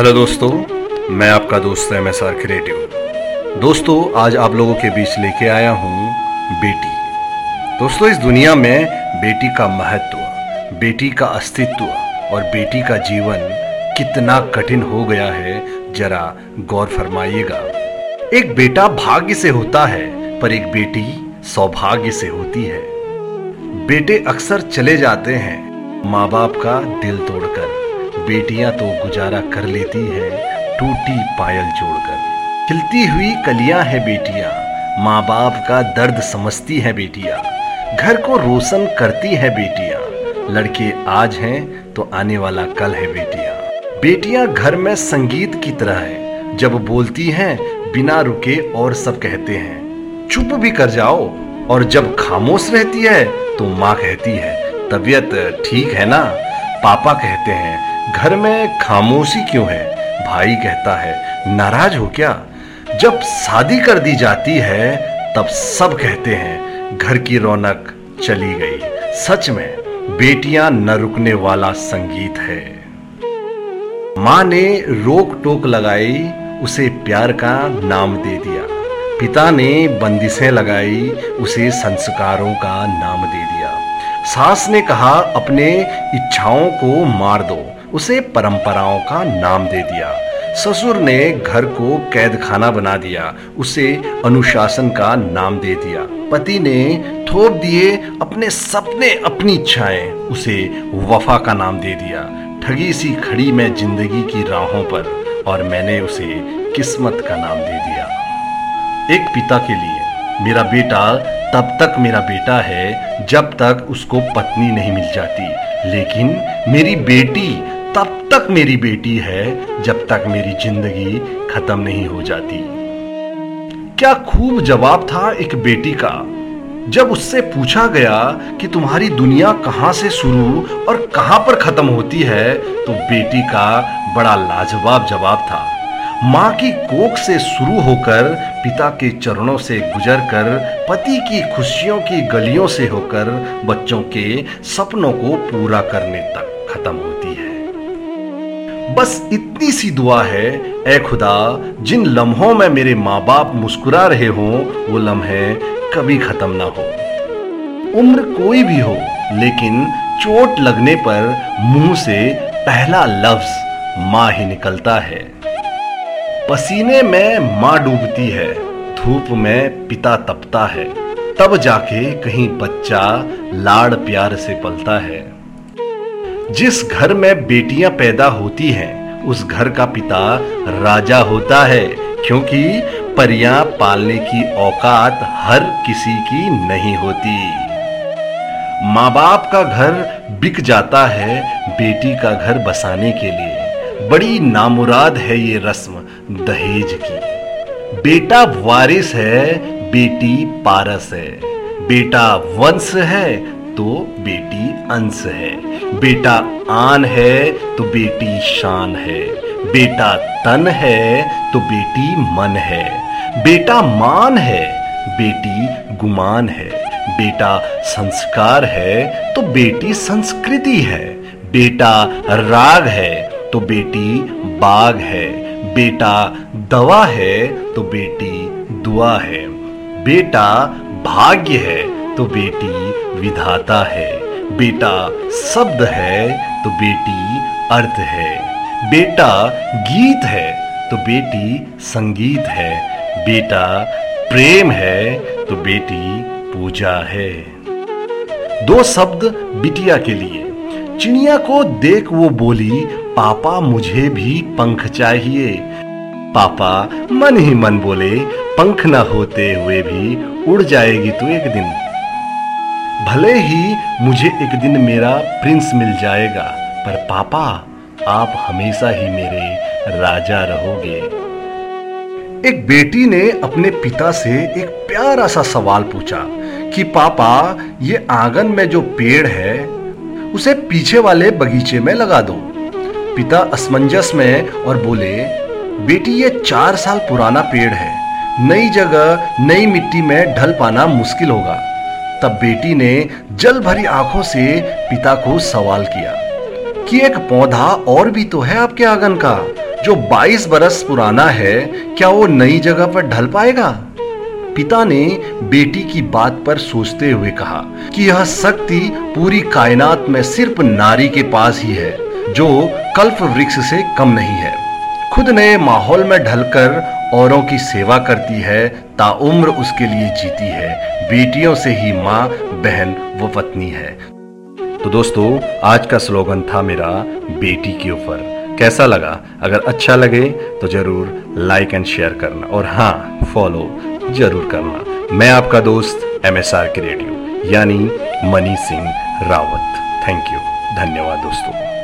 Hello दोस्तों, मैं आपका दोस्त एम एस आर क्रिएटिव दोस्तों, आज आप लोगों के बीच लेके आया हूँ बेटी। दोस्तों, इस दुनिया में बेटी का महत्व, बेटी का अस्तित्व और बेटी का जीवन कितना कठिन हो गया है, जरा गौर फरमाइएगा। एक बेटा भाग्य से होता है, पर एक बेटी सौभाग्य से होती है। बेटे अक्सर चले जाते हैं, माँ बाप का दिल तोड़कर। बेटियाँ तो गुजारा कर लेती है टूटी पायल जोड़कर। खिलती हुई कलियाँ है बेटियाँ माँ बाप का दर्द समझती है बेटियाँ, घर को रोशन करती है बेटियाँ। लड़के आज हैं तो आने वाला कल है बेटियाँ। बेटियाँ घर में संगीत की तरह है, जब बोलती हैं, बिना रुके और सब कहते हैं, चुप भी कर जाओ। और जब खामोश रहती है तो माँ कहती है, तबीयत ठीक है ना? पापा कहते हैं घर में खामोशी क्यों है? भाई कहता है, नाराज़ हो क्या? जब शादी कर दी जाती है, तब सब कहते हैं, घर की रौनक चली गई। सच में, बेटियाँ न रुकने वाला संगीत है। माँ ने रोक टोक लगाई, उसे प्यार का नाम दे दिया। पिता ने बंदिशें लगाई, उसे संस्कारों का नाम दे दिया। सास ने कहा, अपने इच्छाओं को मार दो। उसे परंपराओं का नाम दे दिया। ससुर ने घर को कैद खाना बना दिया। उसे अनुशासन का नाम दे दिया। पति ने थोप दिए अपने सपने, अपनी इच्छाएँ। उसे वफा का नाम दे दिया। ठगी सी खड़ी मैं ज़िंदगी की राहों पर, और मैंने उसे किस्मत का नाम दे दिया। एक पिता के लिए, मेरा बेटा तब तक मेरा बेटा है, जब तक उसको पत्नी नहीं मिल जाती। लेकिन मेरी बेटी, तब तक मेरी बेटी है, जब तक मेरी ज़िंदगी खत्म नहीं हो जाती। क्या खूब जवाब था एक बेटी का, जब उससे पूछा गया कि तुम्हारी दुनिया कहाँ से शुरू और कहाँ पर खत्म होती है तो बेटी का बड़ा लाजवाब जवाब था। माँ की कोख से शुरू होकर पिता के चरणों से गुजरकर, पति की खुशियों की गलियों से होकर बच्चों के सपनों को पूरा करने तक खत्म होती है। बस इतनी सी दुआ है ए खुदा, जिन लम्हों में मेरे माँ बाप मुस्कुरा रहे हों, वो लम्हे कभी खत्म ना हो। उम्र कोई भी हो, लेकिन चोट लगने पर मुँह से पहला लफ्ज माँ ही निकलता है। पसीने में माँ डूबती है, धूप में पिता तपता है, तब जाके कहीं बच्चा लाड़ प्यार से पलता है। जिस घर में बेटियाँ पैदा होती हैं, उस घर का पिता राजा होता है, क्योंकि परियाँ पालने की औकात हर किसी की नहीं होती। माँ बाप का घर बिक जाता है बेटी का घर बसाने के लिए। बड़ी नामुराद है ये रस्म। दहेज की। बेटा वारिस है, बेटी पारस है। बेटा वंश है तो बेटी अंश है। बेटा आन है तो बेटी शान है। बेटा तन है तो बेटी मन है। बेटा मान है, बेटी गुमान है। बेटा संस्कार है तो बेटी संस्कृति है। बेटा राग है तो बेटी बाग है। बेटा दवा है तो बेटी दुआ है। बेटा भाग्य है तो बेटी विधाता है। बेटा शब्द है तो बेटी अर्थ है। बेटा गीत है तो बेटी संगीत है। बेटा प्रेम है तो बेटी पूजा है। दो शब्द बिटिया के लिए। चिड़िया को देख वो बोली पापा मुझे भी पंख चाहिए। पापा मन ही मन बोले, पंख न होते हुए भी उड़ जाएगी तू एक दिन। भले ही मुझे एक दिन मेरा प्रिंस मिल जाएगा, पर पापा, आप हमेशा ही मेरे राजा रहोगे। एक बेटी ने अपने पिता से एक प्यारा सा सवाल पूछा कि, पापा, ये आँगन में जो पेड़ है, उसे पीछे वाले बगीचे में लगा दो। पिता असमंजस में और बोले, बेटी, ये चार साल पुराना पेड़ है। नई जगह, नई मिट्टी में ढल पाना मुश्किल होगा। तब बेटी ने जल भरी आँखों से पिता को सवाल किया, कि एक पौधा और भी तो है आपके आँगन का, जो 22 बरस पुराना है, क्या वो नई जगह पर ढल पाएगा? पिता ने बेटी की बात पर सोचते हुए कहा कि यह शक्ति पूरी कायनात में सिर्फ़ नारी के पास ही है। जो कल्प वृक्ष से कम नहीं है। खुद नए माहौल में ढलकर औरों की सेवा करती है ताउम्र उसके लिए जीती है। बेटियों से ही माँ, बहन वो पत्नी है। तो दोस्तों, आज का स्लोगन था मेरा, बेटी के ऊपर। कैसा लगा? अगर अच्छा लगे तो ज़रूर लाइक एंड शेयर करना। और हाँ फॉलो ज़रूर करना। मैं आपका दोस्त एम एस आर के रेडियो यानी मनी सिंह रावत। थैंक यू धन्यवाद दोस्तों।